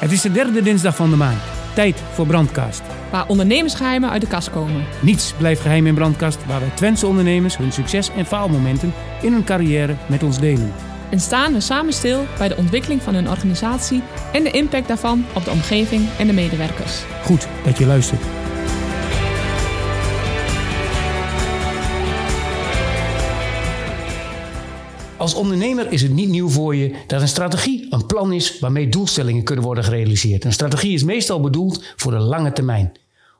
Het is de derde dinsdag van de maand. Tijd voor Brandkast. Waar ondernemersgeheimen uit de kast komen. Niets blijft geheim in Brandkast, waar wij Twentse ondernemers hun succes en faalmomenten in hun carrière met ons delen. En staan we samen stil bij de ontwikkeling van hun organisatie en de impact daarvan op de omgeving en de medewerkers. Goed dat je luistert. Als ondernemer is het niet nieuw voor je dat een strategie een plan is waarmee doelstellingen kunnen worden gerealiseerd. Een strategie is meestal bedoeld voor de lange termijn.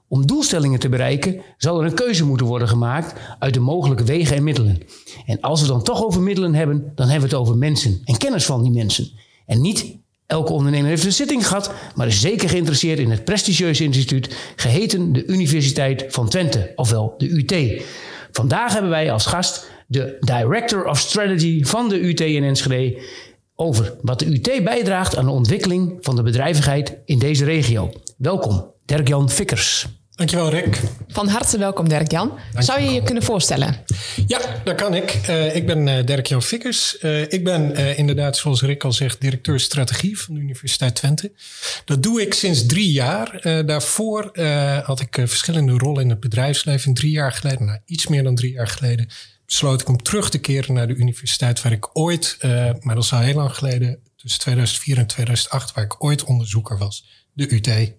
Om doelstellingen te bereiken zal er een keuze moeten worden gemaakt uit de mogelijke wegen en middelen. En als we dan toch over middelen hebben, dan hebben we het over mensen en kennis van die mensen. En niet elke ondernemer heeft een zitting gehad, maar is zeker geïnteresseerd in het prestigieuze instituut geheten de Universiteit van Twente, ofwel de UT. Vandaag hebben wij als gast de Director of Strategy van de UT in Enschede over wat de UT bijdraagt aan de ontwikkeling van de bedrijvigheid in deze regio. Welkom, Dirk-Jan Vikkers. Dankjewel, Rick. Van harte welkom, Dirk-Jan. Zou je je kunnen voorstellen? Ja, dat kan ik. Uh, ik ben uh, Dirk-Jan Vikkers. Uh, ik ben inderdaad, zoals Rick al zegt, directeur strategie van de Universiteit Twente. Dat doe ik sinds drie jaar. daarvoor had ik verschillende rollen in het bedrijfsleven. Drie jaar geleden, nou, iets meer dan drie jaar geleden, besloot ik om terug te keren naar de universiteit waar ik ooit, maar dat is al heel lang geleden, tussen 2004 en 2008, waar ik ooit onderzoeker was, de UT.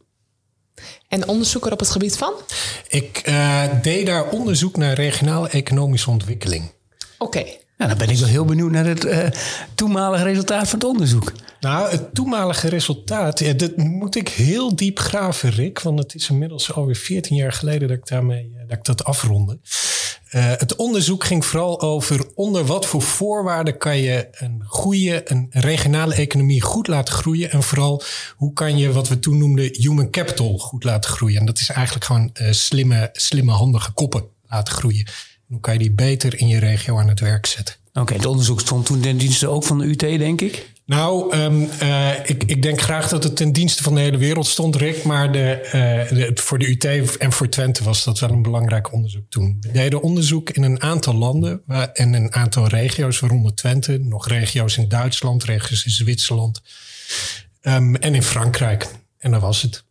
En onderzoeker op het gebied van? Ik uh, deed daar onderzoek naar regionale economische ontwikkeling. Oké. Nou, dan ben ik wel heel benieuwd naar het uh, toenmalige resultaat van het onderzoek. Nou, het toenmalige resultaat, ja, dat moet ik heel diep graven, Rick. Want het is inmiddels alweer 14 jaar geleden dat ik daarmee dat ik dat afronde. Uh, het onderzoek ging vooral over onder wat voor voorwaarden kan je een goede, een regionale economie goed laten groeien. En vooral hoe kan je wat we toen noemden human capital goed laten groeien. En dat is eigenlijk gewoon uh, slimme, slimme, handige koppen laten groeien. hoe kan je die beter in je regio aan het werk zetten? Oké, het onderzoek stond toen ten dienste ook van de UT, denk ik? Nou, um, uh, ik, ik, denk graag dat het ten dienste van de hele wereld stond, Rick. Maar de, uh, de, voor de UT en voor Twente was dat wel een belangrijk onderzoek toen. We deden onderzoek in een aantal landen en een aantal regio's, waaronder Twente. Nog regio's in Duitsland, regio's in Zwitserland um, en in Frankrijk. En dat was het.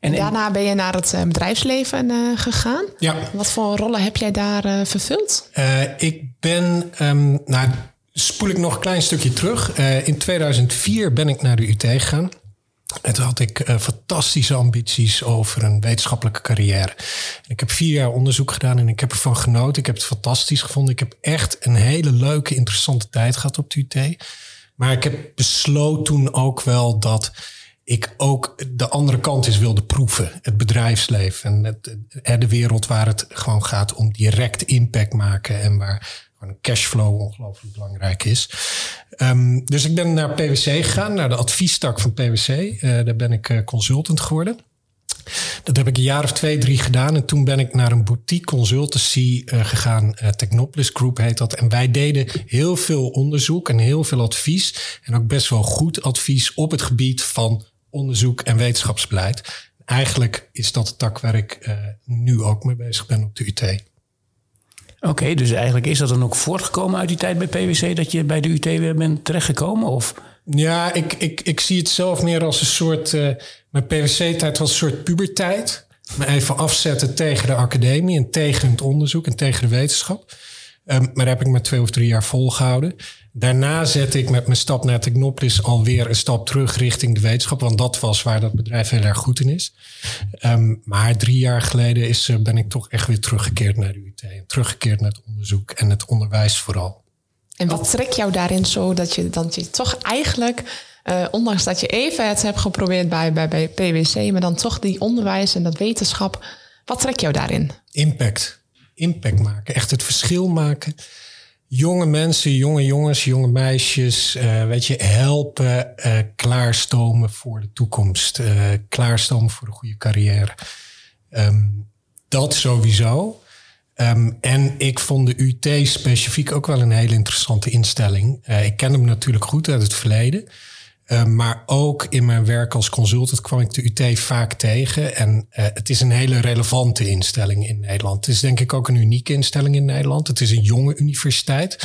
En, daarna ben je naar het uh, bedrijfsleven uh, gegaan. Ja. Wat voor rollen heb jij daar uh, vervuld? ik ben, um, nou, spoel ik nog een klein stukje terug. in 2004 ben ik naar de UT gegaan. En toen had ik fantastische ambities over een wetenschappelijke carrière. ik heb vier jaar onderzoek gedaan en ik heb ervan genoten. Ik heb het fantastisch gevonden. Ik heb echt een hele leuke, interessante tijd gehad op de UT. Maar ik heb besloten toen ook wel dat ik ook de andere kant is wilde proeven. Het bedrijfsleven en het, de wereld waar het gewoon gaat om direct impact maken en waar gewoon cashflow ongelooflijk belangrijk is. Um, dus ik ben naar PwC gegaan, naar de adviestak van PwC. Uh, daar ben ik uh, consultant geworden. Dat heb ik een jaar of twee, drie gedaan. En toen ben ik naar een boutique consultancy uh, gegaan. Uh, Technopolis Group heet dat. En wij deden heel veel onderzoek en heel veel advies. En ook best wel goed advies op het gebied van onderzoek en wetenschapsbeleid. Eigenlijk is dat de tak waar ik nu ook mee bezig ben op de UT. Oké, dus eigenlijk is dat dan ook voortgekomen uit die tijd bij PwC dat je bij de UT weer bent terechtgekomen? Of? Ja, ik, ik, ik zie het zelf meer als een soort. Uh, mijn PwC-tijd was een soort puberteit. Me even afzetten tegen de academie en tegen het onderzoek en tegen de wetenschap. Um, maar heb ik me twee of drie jaar volgehouden. Daarna zette ik met mijn stap naar Technopolis alweer een stap terug richting de wetenschap. Want dat was waar dat bedrijf heel erg goed in is. Um, maar drie jaar geleden is, uh, ben ik toch echt weer teruggekeerd naar de UT. En teruggekeerd naar het onderzoek en het onderwijs vooral. En wat trekt jou daarin zo dat je, dat je toch eigenlijk... Uh, ondanks dat je even het hebt geprobeerd bij, bij, bij PwC... maar dan toch die onderwijs en dat wetenschap... wat trekt jou daarin? Impact. Impact maken. Echt het verschil maken jonge mensen, jonge jongens, jonge meisjes, uh, weet je, helpen uh, klaarstomen voor de toekomst, uh, klaarstomen voor een goede carrière. Um, dat sowieso. Um, en ik vond de UT specifiek ook wel een hele interessante instelling. ik ken hem natuurlijk goed uit het verleden. Uh, maar ook in mijn werk als consultant kwam ik de UT vaak tegen. En uh, het is een hele relevante instelling in Nederland. Het is denk ik ook een unieke instelling in Nederland. Het is een jonge universiteit.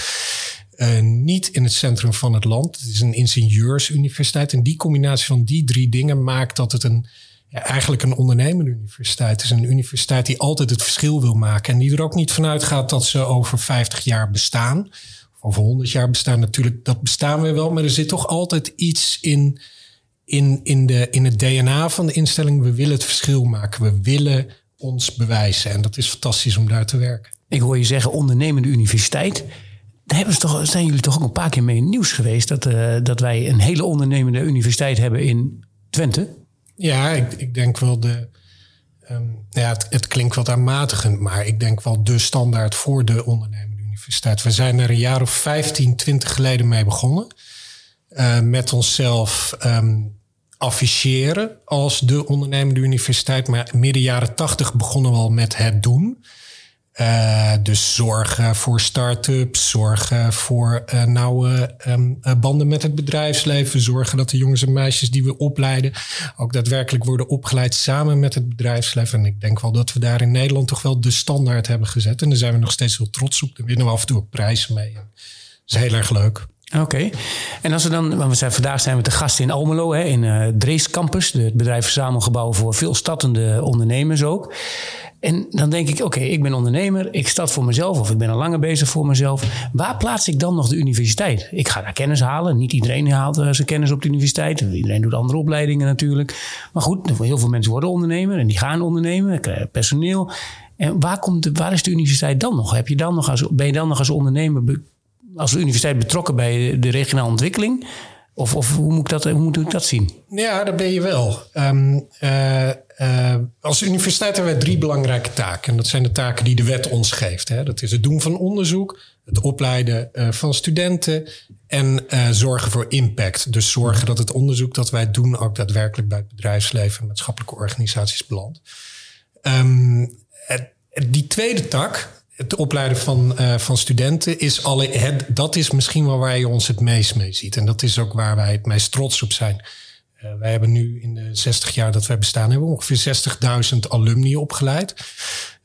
Uh, niet in het centrum van het land. Het is een ingenieursuniversiteit. En die combinatie van die drie dingen maakt dat het een, eigenlijk een ondernemende universiteit is. Een universiteit die altijd het verschil wil maken. En die er ook niet vanuit gaat dat ze over 50 jaar bestaan. Of over 100 jaar bestaan. Natuurlijk, dat bestaan we wel. Maar er zit toch altijd iets in, in, in, de, in het DNA van de instelling. We willen het verschil maken. We willen ons bewijzen. En dat is fantastisch om daar te werken. Ik hoor je zeggen ondernemende universiteit. Daar hebben ze toch, zijn jullie toch ook een paar keer mee in nieuws geweest... dat, uh, dat wij een hele ondernemende universiteit hebben in Twente? Ja, ik, ik denk wel de... Um, ja, het, het, klinkt wat aanmatigend, maar ik denk wel de standaard voor de ondernemende universiteit. We zijn er een jaar of 15, 20 geleden mee begonnen. Uh, met onszelf um, afficheren als de ondernemende universiteit. Maar midden jaren 80 begonnen we al met het doen. Uh, dus zorgen voor start-ups, zorgen voor uh, nauwe um, banden met het bedrijfsleven, zorgen dat de jongens en meisjes die we opleiden ook daadwerkelijk worden opgeleid samen met het bedrijfsleven. En ik denk wel dat we daar in Nederland toch wel de standaard hebben gezet. En daar zijn we nog steeds heel trots op. Daar winnen we af en toe ook prijzen mee. dat is heel erg leuk. Oké. En als we dan, want we zijn, vandaag zijn we te gast in Almelo, hè, in uh, Drees Campus, het bedrijf verzamelgebouw voor veel startende ondernemers ook. En dan denk ik, oké, ik ben ondernemer, ik start voor mezelf of ik ben al langer bezig voor mezelf. Waar plaats ik dan nog de universiteit? Ik ga daar kennis halen. Niet iedereen haalt uh, zijn kennis op de universiteit. Iedereen doet andere opleidingen natuurlijk. Maar goed, heel veel mensen worden ondernemer en die gaan ondernemen, krijgen personeel. En waar, komt de, waar is de universiteit dan nog? Heb je dan nog als, ben je dan nog als ondernemer, als universiteit betrokken bij de regionale ontwikkeling? Of, of hoe, moet ik dat, hoe moet ik dat zien? Ja, dat ben je wel. Um, uh, als universiteit hebben we drie belangrijke taken. En dat zijn de taken die de wet ons geeft. Hè. Dat is het doen van onderzoek, het opleiden uh, van studenten en zorgen voor impact. Dus zorgen dat het onderzoek dat wij doen ook daadwerkelijk bij het bedrijfsleven en maatschappelijke organisaties belandt. Um, die tweede tak, het opleiden van, van studenten is alle, dat is misschien wel waar je ons het meest mee ziet. En dat is ook waar wij het meest trots op zijn. Uh, wij hebben nu in de 60 jaar dat wij bestaan, hebben ongeveer 60.000 alumni opgeleid.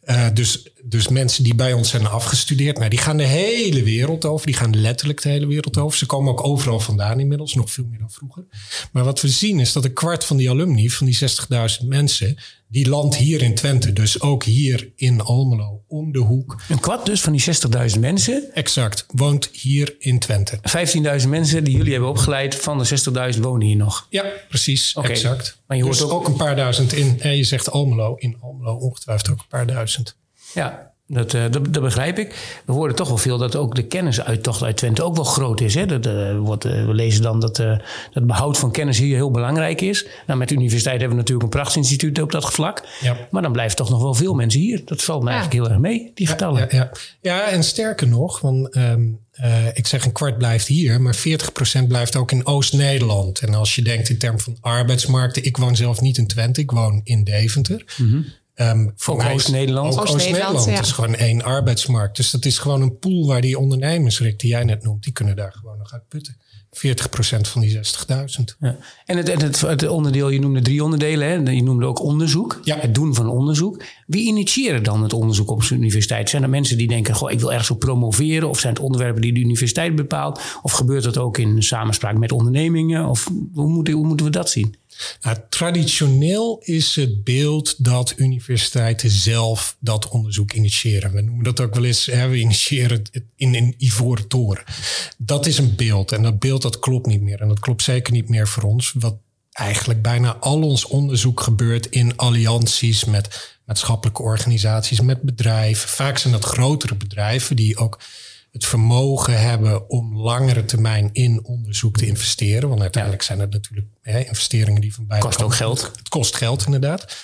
Uh, dus, dus mensen die bij ons zijn afgestudeerd, nou, die gaan de hele wereld over. Die gaan letterlijk de hele wereld over. Ze komen ook overal vandaan inmiddels, nog veel meer dan vroeger. Maar wat we zien is dat een kwart van die alumni, van die 60.000 mensen, die landt hier in Twente. Dus ook hier in Almelo, om de hoek. Een kwart dus van die 60.000 mensen? Exact, woont hier in Twente. 15.000 mensen die jullie hebben opgeleid, van de 60.000 wonen hier nog? Ja, precies, okay. exact. Maar je hoort dus ook... ook... een paar duizend in, en je zegt Almelo, in Almelo ongetwijfeld ook een paar duizend. Ja, dat, uh, dat, dat, begrijp ik. We horen toch wel veel dat ook de kennisuittocht uit Twente ook wel groot is. Hè? Dat, uh, wordt, uh, we lezen dan dat, dat het behoud van kennis hier heel belangrijk is. Nou, met de universiteit hebben we natuurlijk een prachtsinstituut op dat vlak. Ja. Maar dan blijven toch nog wel veel mensen hier. Dat valt me ja. eigenlijk heel erg mee, die getallen. Ja, ja, ja. en sterker nog, want um, ik zeg een kwart blijft hier, maar 40% blijft ook in Oost-Nederland. En als je denkt in termen van arbeidsmarkten, ik woon zelf niet in Twente, ik woon in Deventer. Mm -hmm. Um, voor Oost-Nederland. Oost-Nederland Oost ja. is gewoon één arbeidsmarkt. Dus dat is gewoon een pool waar die ondernemers, Rick, die jij net noemt, die kunnen daar gewoon nog uit putten. 40% van die 60.000. Ja. En het, het, het, onderdeel, je noemde drie onderdelen. Hè? Je noemde ook onderzoek. Ja. Het doen van onderzoek. Wie initiëren dan het onderzoek op zijn universiteit? Zijn er mensen die denken, goh, ik wil ergens op promoveren? Of zijn het onderwerpen die de universiteit bepaalt? Of gebeurt dat ook in samenspraak met ondernemingen? Of hoe moeten we dat zien? Nou, traditioneel is het beeld dat universiteiten zelf dat onderzoek initiëren. We noemen dat ook wel eens, hè, we initiëren het in een ivoren toren. Dat is een beeld en dat beeld dat klopt niet meer. En dat klopt zeker niet meer voor ons. Wat eigenlijk bijna al ons onderzoek gebeurt in allianties met maatschappelijke organisaties, met bedrijven. Vaak zijn dat grotere bedrijven die ook het vermogen hebben om langere termijn in onderzoek te investeren. Want uiteindelijk zijn het natuurlijk hè, investeringen die van beide Kost ook geld. Het kost geld inderdaad.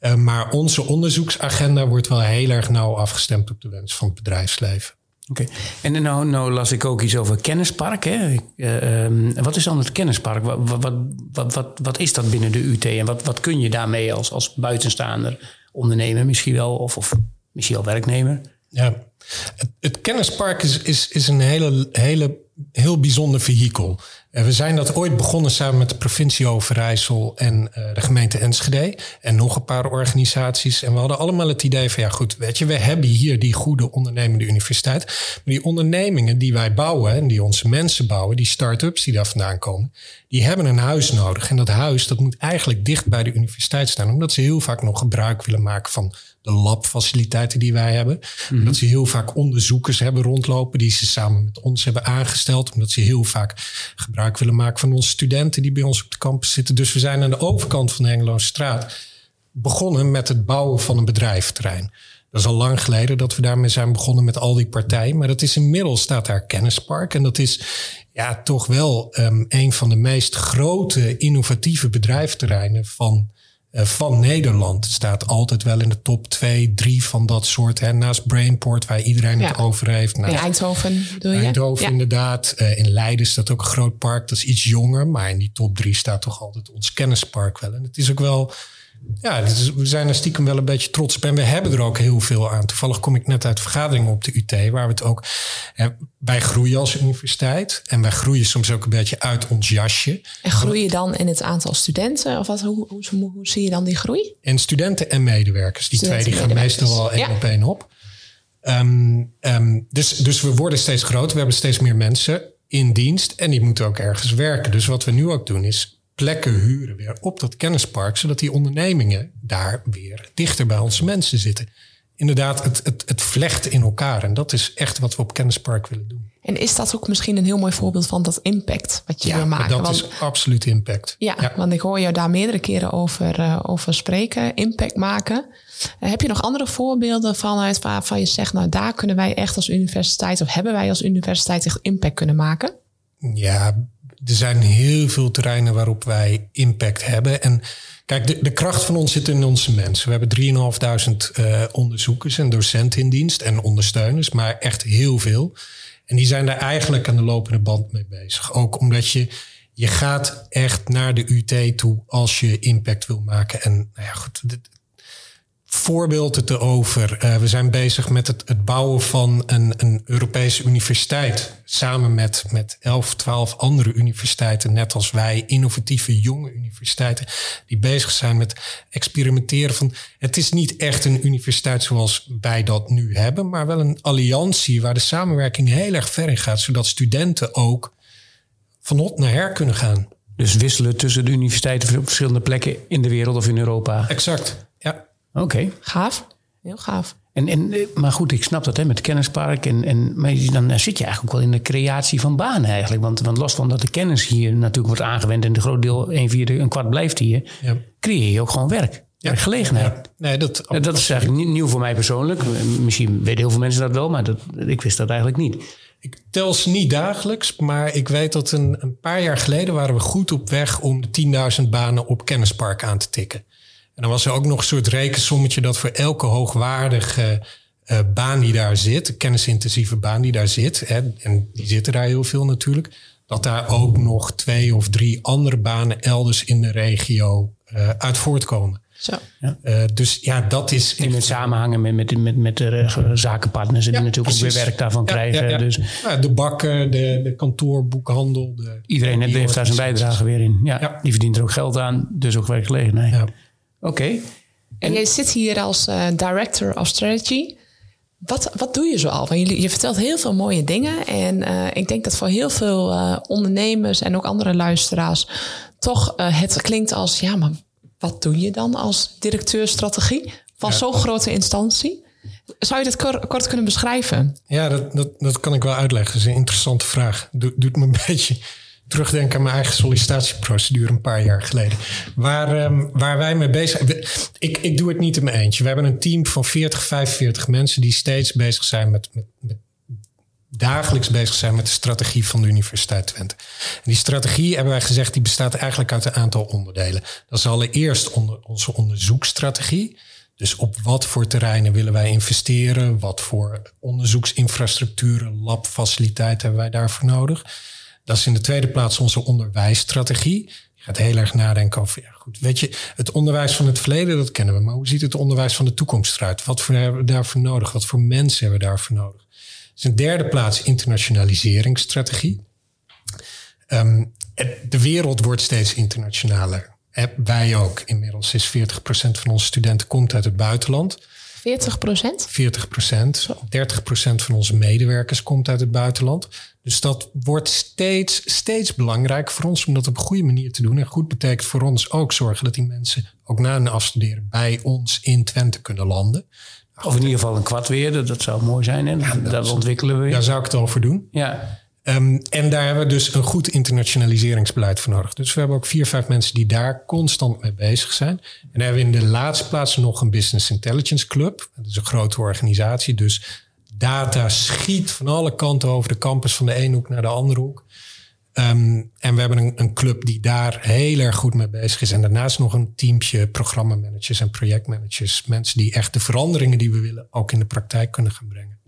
Uh, maar onze onderzoeksagenda wordt wel heel erg nauw afgestemd op de wens van het bedrijfsleven. Oké, en nou, nou las ik ook iets over kennispark. Hè? Uh, um, wat is dan het kennispark? Wat, wat, wat, wat, wat is dat binnen de UT en wat, wat kun je daarmee als, als buitenstaander ondernemer misschien wel, of, of misschien wel werknemer? Ja, het, kennispark is, is, is een hele, hele, heel bijzonder vehikel. Uh, we zijn dat ooit begonnen samen met de provincie Overijssel en uh, de gemeente Enschede. En nog een paar organisaties. En we hadden allemaal het idee van ja goed, weet je, we hebben hier die goede ondernemende universiteit. Maar die ondernemingen die wij bouwen en die onze mensen bouwen, die start-ups die daar vandaan komen, die hebben een huis nodig. En dat huis dat moet eigenlijk dicht bij de universiteit staan. Omdat ze heel vaak nog gebruik willen maken van de labfaciliteiten die wij hebben. Mm Dat ze heel vaak onderzoekers hebben rondlopen die ze samen met ons hebben aangesteld. Omdat ze heel vaak gebruik willen maken van onze studenten die bij ons op de campus zitten. Dus we zijn aan de overkant van de Engeloze straat begonnen met het bouwen van een bedrijventerrein. Dat is al lang geleden dat we daarmee zijn begonnen met al die partijen. Maar dat is inmiddels staat daar Kennispark. En dat is ja, toch wel um, een van de meest grote innovatieve bedrijfterreinen van van Nederland. Staat altijd wel in de top 2, 3 van dat soort. Hè. Naast Brainport, waar iedereen het over heeft. in Eindhoven doe je? Eindhoven inderdaad. Uh, in Leiden staat ook een groot park. Dat is iets jonger. Maar in die top 3 staat toch altijd ons kennispark wel. En het is ook wel ja, we zijn er stiekem wel een beetje trots op. En we hebben er ook heel veel aan. Toevallig kom ik net uit vergadering op de UT, waar we het ook. Hè, wij groeien als universiteit. En wij groeien soms ook een beetje uit ons jasje. En groei je dan in het aantal studenten? Of wat, hoe, hoe, hoe zie je dan die groei? En studenten en medewerkers. Die twee die gaan meestal wel één op één op. Um, um, dus, dus we worden steeds groter. We hebben steeds meer mensen in dienst. En die moeten ook ergens werken. Dus wat we nu ook doen is plekken huren weer op dat kennispark, zodat die ondernemingen daar weer dichter bij onze mensen zitten. Inderdaad, het, het, het vlecht in elkaar. En dat is echt wat we op Kennispark willen doen. En is dat ook misschien een heel mooi voorbeeld van dat impact wat je ja, wil maken? Dat is absoluut impact. Ja, want ik hoor jou daar meerdere keren over, uh, over spreken, impact maken. Uh, heb je nog andere voorbeelden vanuit waarvan je zegt, nou daar kunnen wij echt als universiteit, of hebben wij als universiteit echt impact kunnen maken? Ja, er zijn heel veel terreinen waarop wij impact hebben. En kijk, de, kracht van ons zit in onze mensen. We hebben 3.500 uh, onderzoekers en docenten in dienst en ondersteuners, maar echt heel veel. En die zijn daar eigenlijk aan de lopende band mee bezig. Ook omdat je, je gaat echt naar de UT toe als je impact wil maken. En nou ja, goed, voorbeeld erover. Uh, we zijn bezig met het, het bouwen van een, een, Europese universiteit. Samen met, met 11, 12 andere universiteiten, net als wij, innovatieve jonge universiteiten, die bezig zijn met experimenteren van. Het is niet echt een universiteit zoals wij dat nu hebben, maar wel een alliantie waar de samenwerking heel erg ver in gaat, zodat studenten ook van hot naar her kunnen gaan. Dus wisselen tussen de universiteiten op verschillende plekken in de wereld of in Europa. Exact, Oké. Gaaf. Heel gaaf. En, en, eh, maar goed, ik snap dat hè, met het kennispark. En, en, maar dan zit je eigenlijk ook wel in de creatie van banen eigenlijk. Want, want los van dat de kennis hier natuurlijk wordt aangewend... en de groot deel, een vierde, een kwart blijft hier... Ja. creëer je ook gewoon werk. Ja. Gelegenheid. Ja. Nee, dat, dat is eigenlijk nieuw voor mij persoonlijk. Misschien weten heel veel mensen dat wel, maar dat, ik wist dat eigenlijk niet. Ik tel ze niet dagelijks, maar ik weet dat een, een paar jaar geleden waren we goed op weg om de 10.000 banen op kennispark aan te tikken. En dan was er ook nog een soort rekensommetje dat voor elke hoogwaardige uh, baan die daar zit, kennisintensieve baan die daar zit, hè, en die zitten daar heel veel natuurlijk, dat daar ook nog twee of drie andere banen elders in de regio uh, uit voortkomen. Zo. Ja. Uh, dus ja, dat is. Die met samenhangen met, met, met, met de zakenpartners en ja, die natuurlijk precies. ook weer werk daarvan ja, krijgen. Dus. de bakken, de, de kantoorboekhandel. De, Iedereen heeft daar zijn bijdrage weer in. Ja, Die verdient er ook geld aan, dus ook werkgelegenheid. Ja. Oké. En, jij zit hier als uh, Director of Strategy. Wat, wat doe je zo al? Want je, je vertelt heel veel mooie dingen. En uh, ik denk dat voor heel veel uh, ondernemers en ook andere luisteraars toch het klinkt als: ja, maar wat doe je dan als directeur strategie van ja. zo'n grote instantie? Zou je dat kort, kort, kunnen beschrijven? Ja, dat, dat, dat kan ik wel uitleggen. Dat is een interessante vraag. Do, doet me een beetje terugdenken aan mijn eigen sollicitatieprocedure een paar jaar geleden. Waar, um, waar wij mee bezig zijn. Ik, ik doe het niet in mijn eentje. We hebben een team van 40, 45 mensen die steeds bezig zijn met, met, met dagelijks bezig zijn met de strategie van de Universiteit Twente. En die strategie, hebben wij gezegd, die bestaat eigenlijk uit een aantal onderdelen. Dat is allereerst onder, onze onderzoeksstrategie. Dus op wat voor terreinen willen wij investeren? Wat voor onderzoeksinfrastructuren, labfaciliteiten hebben wij daarvoor nodig? Dat is in de tweede plaats onze onderwijsstrategie. Je gaat heel erg nadenken over, ja goed, weet je, het onderwijs van het verleden, dat kennen we. Maar hoe ziet het onderwijs van de toekomst eruit? Wat voor hebben we daarvoor nodig? Wat voor mensen hebben we daarvoor nodig? Dus in derde plaats internationaliseringsstrategie. Um, de wereld wordt steeds internationaler. Wij ook. Inmiddels is 40% van onze studenten komt uit het buitenland. 40 procent? 40 procent. 30 procent van onze medewerkers komt uit het buitenland. Dus dat wordt steeds, steeds belangrijker voor ons om dat op een goede manier te doen. En goed betekent voor ons ook zorgen dat die mensen ook na hun afstuderen bij ons in Twente kunnen landen. Of in ieder geval een kwart weer, dat zou mooi zijn. En ja, dat, ontwikkelen we. Daar zou ik het over doen. Ja. Ehm, en daar hebben we dus een goed internationaliseringsbeleid voor nodig. Dus we hebben ook vier, vijf mensen die daar constant mee bezig zijn. En dan hebben we in de laatste plaats nog een Business Intelligence Club. Dat is een grote organisatie. Dus data schiet van alle kanten over de campus van de ene hoek naar de andere hoek. Ehm, en we hebben een, een, club die daar heel erg goed mee bezig is. En daarnaast nog een teampje programmamanagers en projectmanagers. Mensen die echt de veranderingen die we willen ook in de praktijk kunnen gaan brengen.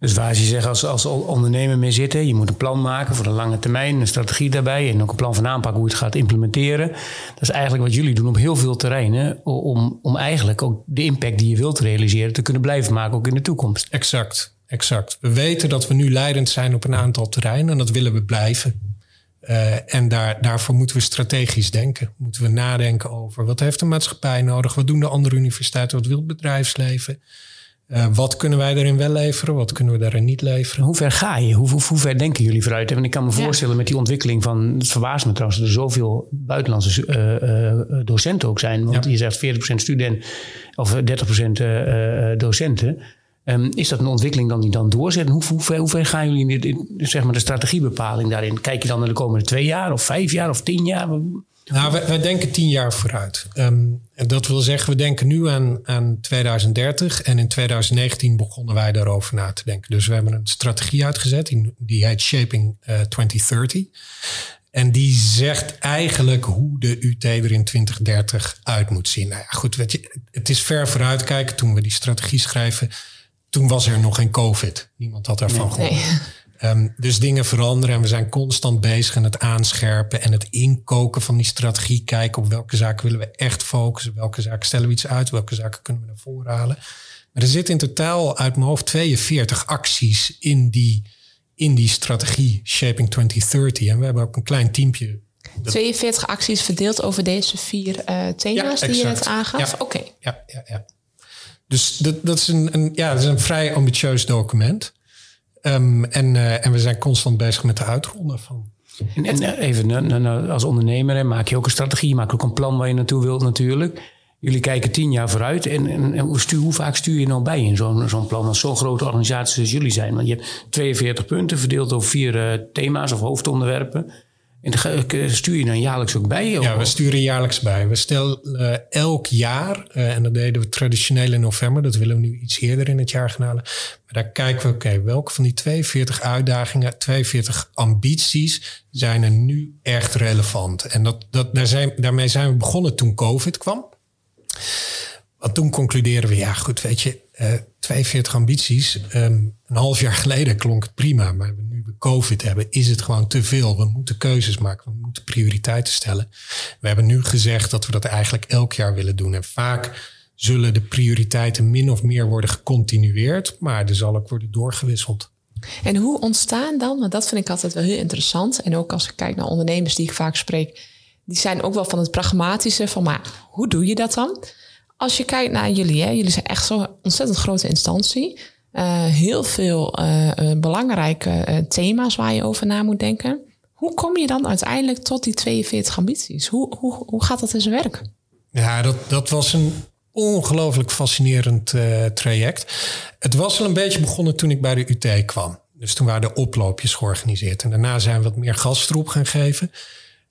Dus waar je zegt als, als ondernemer mee zitten, je moet een plan maken voor de lange termijn, een strategie daarbij en ook een plan van aanpak hoe je het gaat implementeren. Dat is eigenlijk wat jullie doen op heel veel terreinen, om, om eigenlijk ook de impact die je wilt realiseren te kunnen blijven maken, ook in de toekomst. Exact, exact. We weten dat we nu leidend zijn op een aantal terreinen en dat willen we blijven. Uh, en daar, daarvoor moeten we strategisch denken. Moeten we nadenken over wat heeft de maatschappij nodig, wat doen de andere universiteiten, wat wil het bedrijfsleven. Uh, wat kunnen wij daarin wel leveren? Wat kunnen we daarin niet leveren? Hoe ver ga je? Hoe, hoe, hoe ver denken jullie vooruit? En ik kan me voorstellen met die ontwikkeling van... Het verbaast me trouwens dat er zoveel buitenlandse uh, uh, docenten ook zijn. Want je zegt 40% student of 30% docenten. Um, is dat een ontwikkeling dan die dan doorzet? Hoe, hoe, ver, hoe ver gaan jullie in, in, zeg maar de strategiebepaling daarin? Kijk je dan naar de komende twee jaar of vijf jaar of tien jaar? Nou, wij, denken tien jaar vooruit. Um, dat wil zeggen, we denken nu aan, aan 2030 en in 2019 begonnen wij daarover na te denken. Dus we hebben een strategie uitgezet, die, die heet Shaping uh, eh, 2030. En die zegt eigenlijk hoe de UT er in 2030 uit moet zien. Nou ja, goed, weet je, het is ver vooruitkijken. Toen we die strategie schrijven, toen was er nog geen COVID. Niemand had daarvan gehoord. Nee. Ehm, dus dingen veranderen en we zijn constant bezig aan het aanscherpen en het inkoken van die strategie. Kijken op welke zaken willen we echt focussen, welke zaken stellen we iets uit, welke zaken kunnen we naar voren halen. Maar er zitten in totaal uit mijn hoofd 42 acties in die, in die strategie Shaping 2030. En we hebben ook een klein teampje. 42 acties verdeeld over deze vier uh, thema's die je net aangaf? Ja, Oké. Ja, ja, ja. Dus dat, dat, is een, een, ja, dat is een vrij ambitieus document. Um, en, uh, en we zijn constant bezig met de uitronden van. En, en eh, even, als ondernemer maak je ook een strategie, je maakt ook een plan waar je naartoe wilt natuurlijk. Jullie kijken tien jaar vooruit. En, hoe, stuur, hoe, vaak stuur je nou bij in zo'n zo'n plan als zo'n grote organisatie als jullie zijn? Want je hebt 42 punten verdeeld over vier uh, thema's of hoofdonderwerpen. En stuur je dan jaarlijks ook bij? Ja, we sturen jaarlijks bij. We stellen uh, elk jaar, uh, en dat deden we traditioneel in november, dat willen we nu iets eerder in het jaar gaan halen. Maar daar kijken we, oké, welke van die 42 uitdagingen, 42 ambities zijn er nu echt relevant? En dat, dat, daar zijn, daarmee zijn we begonnen toen COVID kwam. Want toen concluderen we, ja goed, weet je, uh, eh, 42 ambities. Um, een half jaar geleden klonk het prima, maar nu we COVID hebben, is het gewoon te veel. We moeten keuzes maken, we moeten prioriteiten stellen. We hebben nu gezegd dat we dat eigenlijk elk jaar willen doen. En vaak zullen de prioriteiten min of meer worden gecontinueerd, maar er zal ook worden doorgewisseld. En hoe ontstaan dan, want dat vind ik altijd wel heel interessant. En ook als ik kijk naar ondernemers die ik vaak spreek, die zijn ook wel van het pragmatische van, maar hoe doe je dat dan? Als je kijkt naar jullie, hè, jullie zijn echt zo'n ontzettend grote instantie. Uh, heel veel uh, belangrijke thema's waar je over na moet denken. Hoe kom je dan uiteindelijk tot die 42 ambities? Hoe, hoe, hoe gaat dat in zijn werk? Ja, dat, dat was een ongelooflijk fascinerend traject. Het was al een beetje begonnen toen ik bij de UT kwam. Dus toen waren de oploopjes georganiseerd. En daarna zijn we wat meer gas erop gaan geven.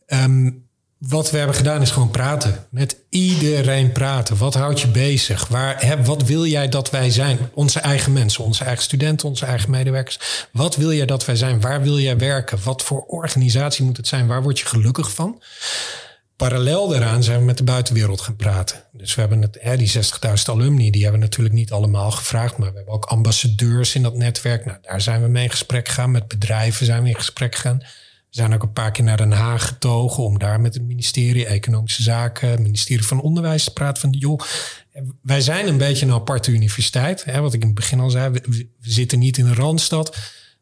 Um, wat we hebben gedaan is gewoon praten. Met iedereen praten. Wat houdt je bezig? Waar, hè, wat wil jij dat wij zijn? Onze eigen mensen, onze eigen studenten, onze eigen medewerkers. Wat wil jij dat wij zijn? Waar wil jij werken? Wat voor organisatie moet het zijn? Waar word je gelukkig van? Parallel daaraan zijn we met de buitenwereld gaan praten. Dus we hebben het, die 60.000 alumni, die hebben we natuurlijk niet allemaal gevraagd. Maar we hebben ook ambassadeurs in dat netwerk. Nou, daar zijn we mee in gesprek gegaan. Met bedrijven zijn we in gesprek gegaan. We zijn ook een paar keer naar Den Haag getogen om daar met het ministerie Economische Zaken, het ministerie van Onderwijs te praten van joh, wij zijn een beetje een aparte universiteit. Hè, wat ik in het begin al zei, we, zitten niet in een randstad.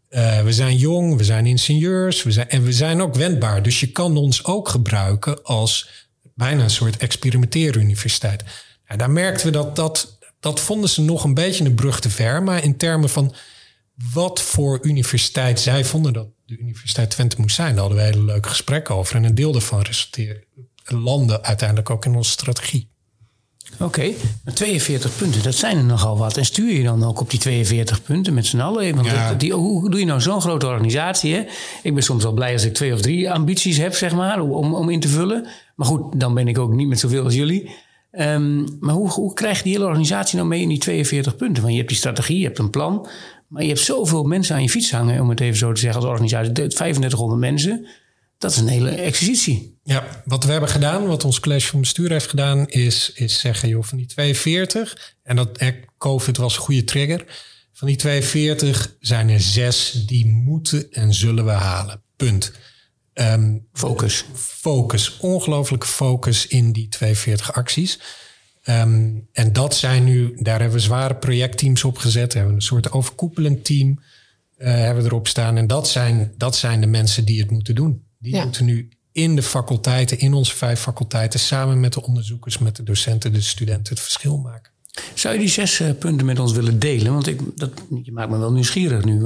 Uh, we zijn jong, we zijn ingenieurs we zijn, en we zijn ook wendbaar. Dus je kan ons ook gebruiken als bijna een soort experimenteeruniversiteit. Daar merkten we dat, dat dat vonden ze nog een beetje een brug te ver. Maar in termen van wat voor universiteit zij vonden dat de Universiteit Twente moest zijn, daar hadden we hele leuke gesprekken over. En een deel daarvan resulteerde landen uiteindelijk ook in onze strategie. Oké, 42 punten, dat zijn er nogal wat. En stuur je dan ook op die 42 punten met z'n allen? Want ja. die, hoe doe je nou zo'n grote organisatie? Hè? Ik ben soms wel blij als ik twee of drie ambities heb, zeg maar, om, om in te vullen. Maar goed, dan ben ik ook niet met zoveel als jullie. Um, maar hoe, hoe krijg je die hele organisatie nou mee in die 42 punten? Want je hebt die strategie, je hebt een plan. Maar je hebt zoveel mensen aan je fiets hangen, om het even zo te zeggen, als organisatie. 3500 mensen. Dat is een hele exercitie. Ja, wat we hebben gedaan, wat ons college van bestuur heeft gedaan, is, is zeggen, joh, van die 42, en dat COVID was een goede trigger. Van die 42 zijn er zes die moeten en zullen we halen. Punt. Um, focus. Focus. Ongelooflijke focus in die 42 acties. Um, en dat zijn nu, daar hebben we zware projectteams op gezet. We hebben een soort overkoepelend team uh, hebben we erop staan. En dat zijn, dat zijn de mensen die het moeten doen. Die moeten nu in de faculteiten, in onze vijf faculteiten, samen met de onderzoekers, met de docenten, de studenten het verschil maken. Zou je die zes uh, punten met ons willen delen? Want ik, dat, je maakt me wel nieuwsgierig nu.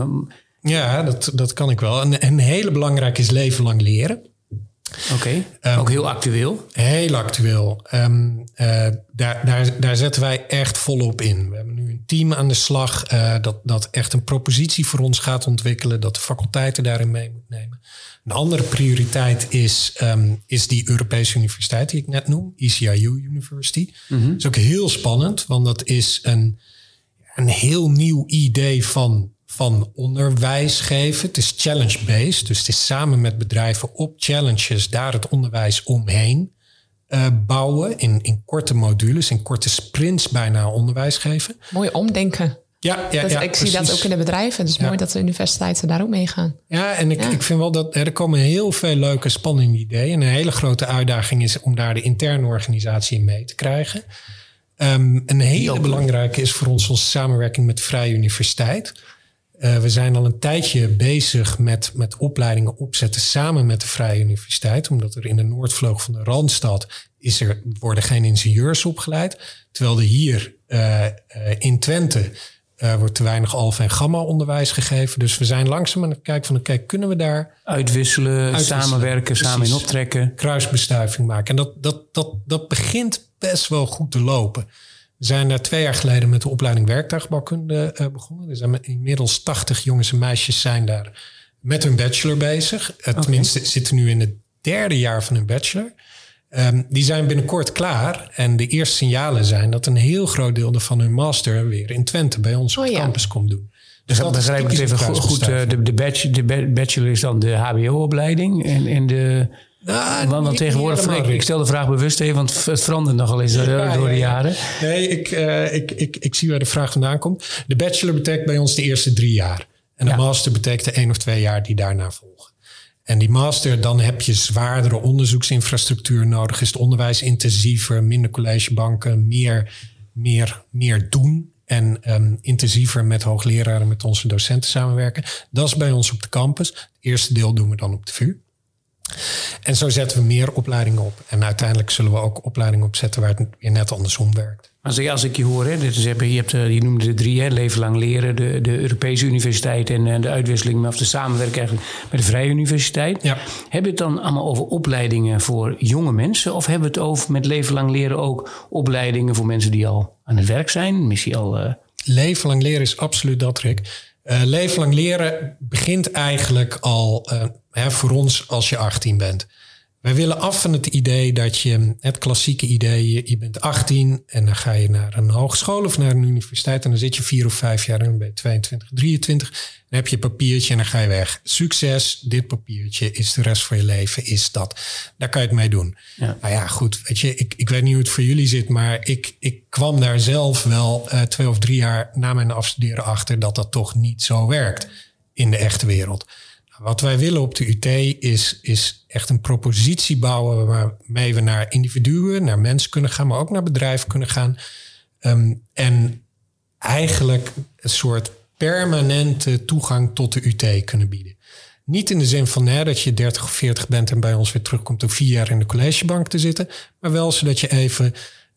Ja, dat, dat kan ik wel. Een, een hele belangrijke is leven lang leren. Oké, ehm, ook heel actueel. Heel actueel. Um, uh, daar, daar, daar zetten wij echt volop in. We hebben nu een team aan de slag uh, dat, dat echt een propositie voor ons gaat ontwikkelen, dat de faculteiten daarin mee moet nemen. Een andere prioriteit is, um, is die Europese universiteit die ik net noem, ECIU University. Mm -hmm. Dat is ook heel spannend, want dat is een, een heel nieuw idee van van onderwijs geven. Het is challenge-based, dus het is samen met bedrijven op challenges daar het onderwijs omheen uh, bouwen. In, in korte modules, in korte sprints bijna onderwijs geven. Mooi omdenken. Ja, ja, ja ik zie dat ook in de bedrijven. Het is mooi dat de universiteiten daar ook meegaan. Ja, en ik, ik vind wel dat er komen heel veel leuke, spannende ideeën. En een hele grote uitdaging is om daar de interne organisatie in mee te krijgen. Um, een hele belangrijke is voor ons onze samenwerking met de Vrije Universiteit. Uh, we zijn al een tijdje bezig met, met opleidingen opzetten samen met de Vrije Universiteit. Omdat er in de Noordvloog van de Randstad is er, worden geen ingenieurs opgeleid. Terwijl er hier uh, in Twente wordt te weinig alfa- en gamma-onderwijs gegeven. Dus we zijn langzaam aan het kijken van, oké, kunnen we daar... Uitwisselen, samenwerken, samen in optrekken. Kruisbestuiving maken. En dat, dat, dat, dat begint best wel goed te lopen. We zijn daar twee jaar geleden met de opleiding werktuigbouwkunde uh, begonnen. Er zijn inmiddels 80 jongens en meisjes zijn daar met hun bachelor bezig. Uh, Tenminste, zitten nu in het derde jaar van hun bachelor. Um, die zijn binnenkort klaar. En de eerste signalen zijn dat een heel groot deel van hun master weer in Twente bij ons op oh, campus komt doen. Dus dat begrijp ik het even goed. Uh, de, de, bachelor, de bachelor is dan de HBO-opleiding en, en de nou, want, want tegenwoordig, ik, ik, stel de vraag bewust even, want het verandert nogal eens ja, door de jaren. Nee, ik, uh, ik, ik, ik zie waar de vraag vandaan komt. De bachelor betekent bij ons de eerste drie jaar. En de master betekent de één of twee jaar die daarna volgen. En die master, dan heb je zwaardere onderzoeksinfrastructuur nodig. Is het onderwijs intensiever, minder collegebanken, meer, meer, meer doen. En um, intensiever met hoogleraren, met onze docenten samenwerken. Dat is bij ons op de campus. Het eerste deel doen we dan op de VU. En zo zetten we meer opleidingen op. En uiteindelijk zullen we ook opleidingen opzetten waar het weer net andersom werkt. Als ik, als ik je hoor, hè, dit is, je, hebt, eh, je noemde de drie, hè, leven lang leren, de, de Europese universiteit en eh, de uitwisseling of de samenwerking met de Vrije Universiteit. Ja. Hebben we het dan allemaal over opleidingen voor jonge mensen? Of hebben we het over met leven lang leren ook opleidingen voor mensen die al aan het werk zijn? Misschien al. Uh... Leven lang leren is absoluut dat, Rick. Uh, leven lang leren begint eigenlijk al hè, voor ons als je 18 bent. Wij willen af van het idee dat je, het klassieke idee, je, bent 18 en dan ga je naar een hogeschool of naar een universiteit en dan zit je vier of vijf jaar en dan ben je 22, 23. Dan heb je papiertje en dan ga je weg. Succes, dit papiertje is de rest van je leven, is dat. Daar kan je het mee doen. Ja. Nou ja, goed, weet je, ik, ik weet niet hoe het voor jullie zit, maar ik, ik kwam daar zelf wel uh, twee of drie jaar na mijn afstuderen achter dat dat toch niet zo werkt in de echte wereld. Wat wij willen op de UT is, is echt een propositie bouwen waarmee we naar individuen, naar mensen kunnen gaan, maar ook naar bedrijven kunnen gaan. Um, en eigenlijk een soort permanente toegang tot de UT kunnen bieden. Niet in de zin van hè, dat je 30 of 40 bent en bij ons weer terugkomt om vier jaar in de collegebank te zitten. Maar wel zodat je even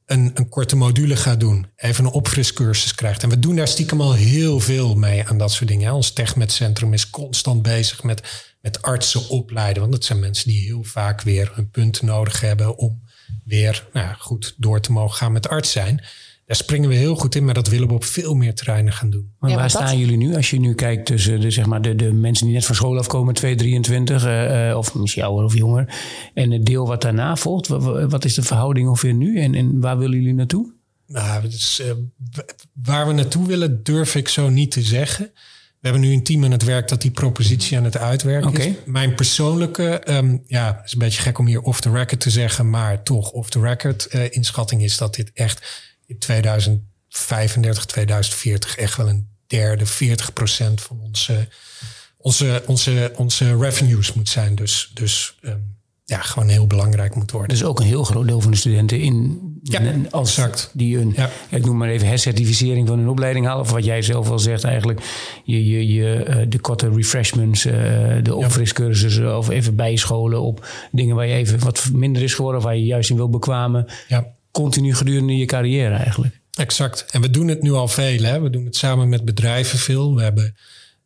een, een korte module gaat doen. Even een opfriscursus krijgt. En we doen daar stiekem al heel veel mee aan dat soort dingen. Ons TechMed-centrum is constant bezig met, met artsen opleiden. Want dat zijn mensen die heel vaak weer een punt nodig hebben om weer nou, goed door te mogen gaan met arts zijn. Daar springen we heel goed in, maar dat willen we op veel meer terreinen gaan doen. Maar waar staan jullie nu? Als je nu kijkt tussen de, zeg maar de, de mensen die net van school afkomen, 223, uh, uh, of misschien ouder of jonger, en het deel wat daarna volgt, wat, wat is de verhouding ongeveer nu en, en waar willen jullie naartoe? Nou, dus, uh, waar we naartoe willen, durf ik zo niet te zeggen. We hebben nu een team aan het werk dat die propositie aan het uitwerken okay. is. Mijn persoonlijke, um, ja, is een beetje gek om hier off the record te zeggen, maar toch off the record uh, inschatting is dat dit echt in 2035, 2040 echt wel een derde, 40 procent van onze, onze, onze, onze revenues moet zijn. Dus, dus um, ja, gewoon heel belangrijk moet worden. Dus ook een heel groot deel van de studenten in, ja, in als exact. die een, ja. ik noem maar even hercertificering van hun opleiding halen. Of wat jij zelf al zegt eigenlijk, je, je, je, uh, de korte refreshments, uh, de opfriscursussen of even bijscholen op dingen waar je even wat minder is geworden, waar je juist in wil bekwamen. Ja continu gedurende je carrière eigenlijk. Exact. En we doen het nu al veel. Hè? We doen het samen met bedrijven veel. We hebben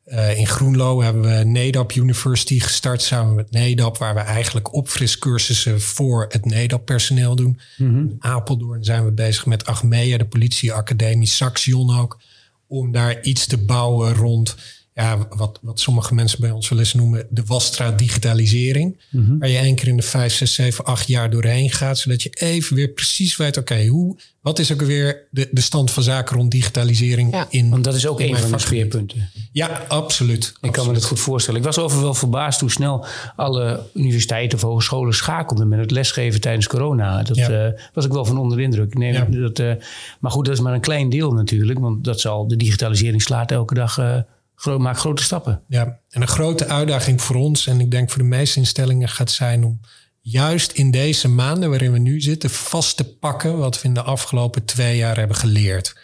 uh, in Groenlo hebben we NEDAP University gestart samen met NEDAP, waar we eigenlijk opfriscursussen voor het NEDAP personeel doen. Mhm. In Apeldoorn zijn we bezig met Achmea, de politieacademie, Saxion ook, om daar iets te bouwen rond ja, wat, wat sommige mensen bij ons wel eens noemen de wastra digitalisering. Mhm. Waar je één keer in de vijf, zes, zeven, acht jaar doorheen gaat. Zodat je even weer precies weet, oké, hoe wat is ook weer de, de stand van zaken rond digitalisering? Ja, in, Want dat is ook een van de speerpunten. Ja, absoluut. Ik kan me dat goed voorstellen. Ik was over wel verbaasd hoe snel alle universiteiten of hogescholen schakelden met het lesgeven tijdens corona. Dat Ja. eh, was ik wel van onder de indruk. Nee, Ja. dat, eh, maar goed, dat is maar een klein deel natuurlijk. Want dat zal, de digitalisering slaat elke dag, eh, gro maakt grote stappen. Ja, en een grote uitdaging voor ons, en ik denk voor de meeste instellingen, gaat zijn om juist in deze maanden waarin we nu zitten, vast te pakken wat we in de afgelopen twee jaar hebben geleerd.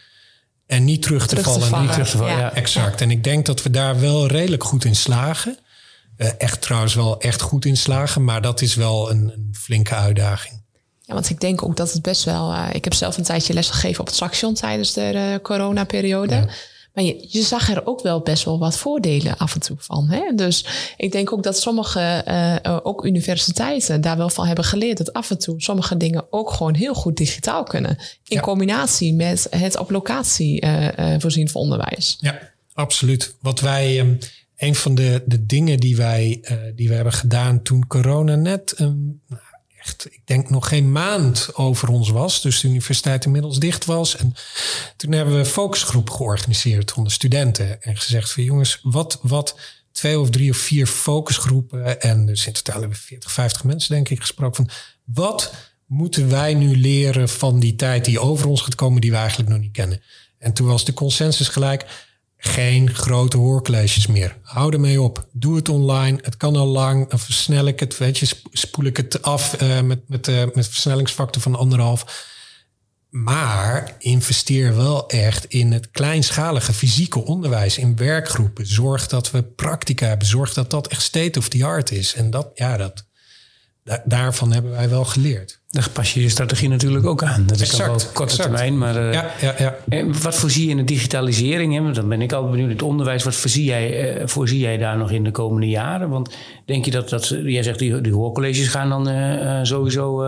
En niet terug, Terug te te vallen. vallen. Niet terug te vallen. Ja. Exact. En ik denk dat we daar wel redelijk goed in slagen. Eh, echt trouwens wel echt goed in slagen, maar dat is wel een, een flinke uitdaging. Ja, want ik denk ook dat het best wel. eh, ik heb zelf een tijdje les gegeven op het Saxion tijdens de eh, coronaperiode. Ja. Maar je, je zag er ook wel best wel wat voordelen af en toe van. Hè? Dus ik denk ook dat sommige, eh, eh, ook universiteiten, daar wel van hebben geleerd dat af en toe sommige dingen ook gewoon heel goed digitaal kunnen. In Ja. combinatie met het op locatie eh, voorzien van onderwijs. Ja, absoluut. Wat wij, ehm, een van de, de dingen die wij, die we hebben gedaan toen corona net, ik denk nog geen maand over ons was, dus de universiteit inmiddels dicht was. En toen hebben we een focusgroep georganiseerd onder studenten en gezegd van jongens, wat, wat twee of drie of vier focusgroepen en dus in totaal hebben we 40, 50 mensen denk ik gesproken van wat moeten wij nu leren van die tijd die over ons gaat komen die we eigenlijk nog niet kennen. En toen was de consensus gelijk, geen grote hoorcolleges meer. Hou ermee op. Doe het online. Het kan al lang. Dan versnel ik het. Weet je, sp- spoel ik het af eh, met, met, eh, met versnellingsfactor van anderhalf. Maar investeer wel echt in het kleinschalige fysieke onderwijs, in werkgroepen. Zorg dat we practica hebben. Zorg dat dat echt state of the art is. En dat, ja, dat, da- daarvan hebben wij wel geleerd. Daar pas je je strategie natuurlijk ook aan. Dat is dan Exact, wel op korte exact. termijn. Maar eh, Ja, ja, ja. En wat voorzie je in de digitalisering? Hè? Want Dan ben ik altijd benieuwd. Het onderwijs, wat voorzie jij, eh, voorzie jij daar nog in de komende jaren? Want denk je dat, dat jij zegt die, die hoorcolleges gaan dan eh, sowieso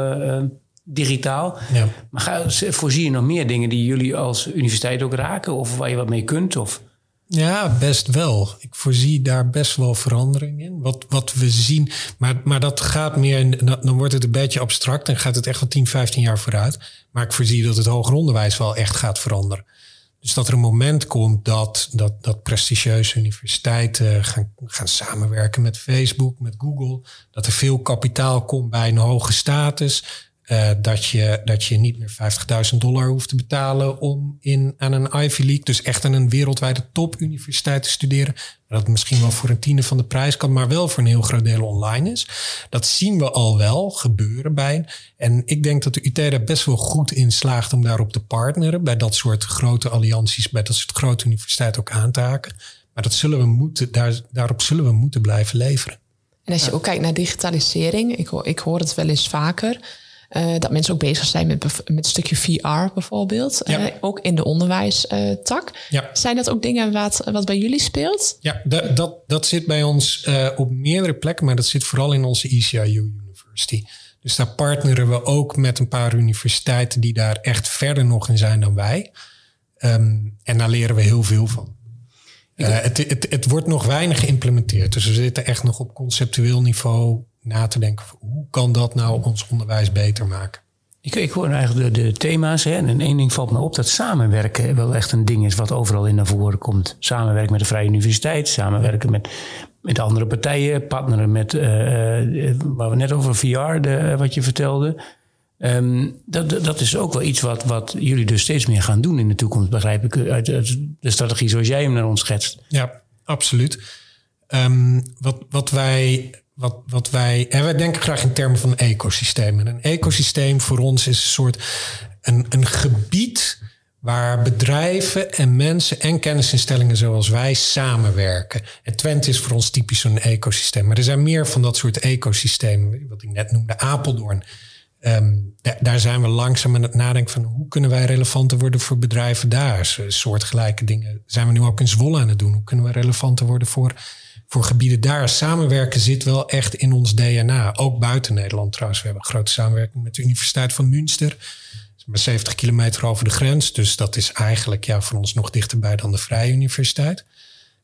digitaal. ja. Maar ga, voorzie je nog meer dingen die jullie als universiteit ook raken? Of waar je wat mee kunt? Of? Ja, best wel. Ik voorzie daar best wel verandering in. Wat, wat we zien, maar, maar dat gaat meer, dan wordt het een beetje abstract en gaat het echt wel 10, 15 jaar vooruit. Maar ik voorzie dat het hoger onderwijs wel echt gaat veranderen. Dus dat er een moment komt dat, dat, dat prestigieuze universiteiten gaan, gaan samenwerken met Facebook, met Google. Dat er veel kapitaal komt bij een hoge status. Uh, dat, je, dat je niet meer 50.000 dollar hoeft te betalen om in, aan een Ivy League, dus echt aan een wereldwijde topuniversiteit te studeren. Dat het misschien wel voor een tiende van de prijs kan, maar wel voor een heel groot deel online is. Dat zien we al wel gebeuren bij. En ik denk dat de UT daar best wel goed in slaagt om daarop te partneren. Bij dat soort grote allianties, bij dat soort grote universiteiten ook aan te haken. Maar dat zullen we moeten, daar, daarop zullen we moeten blijven leveren. En als je ook kijkt naar digitalisering, ik hoor, ik hoor het wel eens vaker. Uh, dat mensen ook bezig zijn met, met een stukje VR bijvoorbeeld. Ja. Uh, ook in de onderwijstak. Uh, ja. Zijn dat ook dingen wat, wat bij jullie speelt? Ja, dat, dat, dat zit bij ons eh, op meerdere plekken, maar dat zit vooral in onze ECIU University. Dus daar partneren we ook met een paar universiteiten die daar echt verder nog in zijn dan wij. Um, en daar leren we heel veel van. Het, het, het wordt nog weinig geïmplementeerd. Dus we zitten echt nog op conceptueel niveau na te denken. Hoe kan dat nou ons onderwijs beter maken? Ik, ik hoor eigenlijk de, de thema's. Hè, en één ding valt me op dat samenwerken wel echt een ding is wat overal in naar voren komt. Samenwerken met de Vrije Universiteit, samenwerken met, met andere partijen, partneren met, uh, waar we net over VR, de, wat je vertelde. Um, dat, dat is ook wel iets wat, wat jullie dus steeds meer gaan doen in de toekomst, begrijp ik, uit, uit de strategie zoals jij hem naar ons schetst. Ja, absoluut. Um, wat, wat wij wat, wat wij. En wij denken graag in termen van ecosystemen. een ecosysteem voor ons is een soort een, een gebied waar bedrijven en mensen en kennisinstellingen zoals wij samenwerken. En Twente is voor ons typisch zo'n ecosysteem. Maar er zijn meer van dat soort ecosystemen, wat ik net noemde, Apeldoorn. Um, daar zijn we langzaam aan het nadenken van hoe kunnen wij relevanter worden voor bedrijven daar. Soortgelijke dingen zijn we nu ook in Zwolle aan het doen. Hoe kunnen we relevanter worden voor voor gebieden daar. Samenwerken zit wel echt in ons DNA. Ook buiten Nederland trouwens. We hebben een grote samenwerking met de Universiteit van Münster. Maar 70 kilometer over de grens. Dus dat is eigenlijk ja, voor ons nog dichterbij dan de Vrije Universiteit.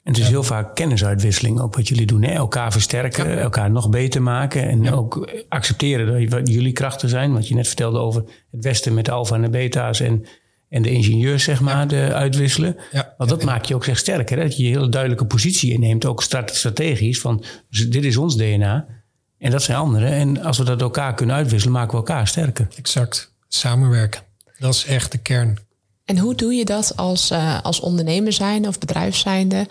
En het is heel vaak kennisuitwisseling, ook wat jullie doen. Hè? Elkaar versterken, elkaar nog beter maken. En ook accepteren dat jullie krachten zijn. Wat je net vertelde over het Westen met de alfa en de beta's. En en de ingenieurs, zeg maar, de uitwisselen. Ja. Want dat maakt je ook zeg sterker. Hè? Dat je een hele duidelijke positie inneemt, ook strategisch. Van dit is ons DNA en dat zijn anderen. En als we dat elkaar kunnen uitwisselen, maken we elkaar sterker. Exact. Samenwerken. Dat is echt de kern. En hoe doe je dat als, uh, als ondernemer zijnde of bedrijf zijnde?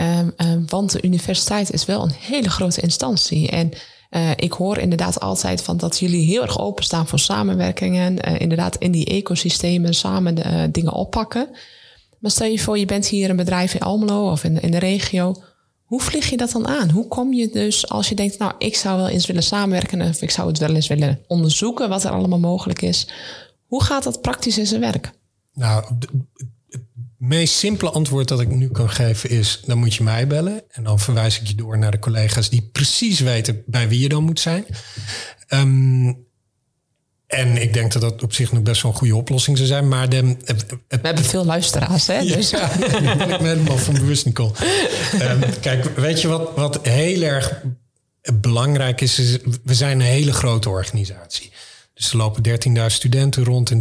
Um, um, want de universiteit is wel een hele grote instantie. En uh, ik hoor inderdaad altijd van dat jullie heel erg openstaan voor samenwerkingen. Uh, inderdaad in die ecosystemen samen de, uh, dingen oppakken. Maar stel je voor, je bent hier een bedrijf in Almelo of in, in de regio. Hoe vlieg je dat dan aan? Hoe kom je dus als je denkt, nou, ik zou wel eens willen samenwerken of ik zou het wel eens willen onderzoeken wat er allemaal mogelijk is. Hoe gaat dat praktisch in zijn werk? Nou, meest simpele antwoord dat ik nu kan geven is: dan moet je mij bellen. En dan verwijs ik je door naar de collega's die precies weten bij wie je dan moet zijn. Um, en ik denk dat dat op zich nog best wel een goede oplossing zou zijn. Maar de, We hebben veel luisteraars, hè? Dus. Ja, daar ben ik me helemaal van bewust, Nicole. Um, kijk, weet je wat, wat heel erg belangrijk is, is? We zijn een hele grote organisatie. Dus er lopen 13.000 studenten rond en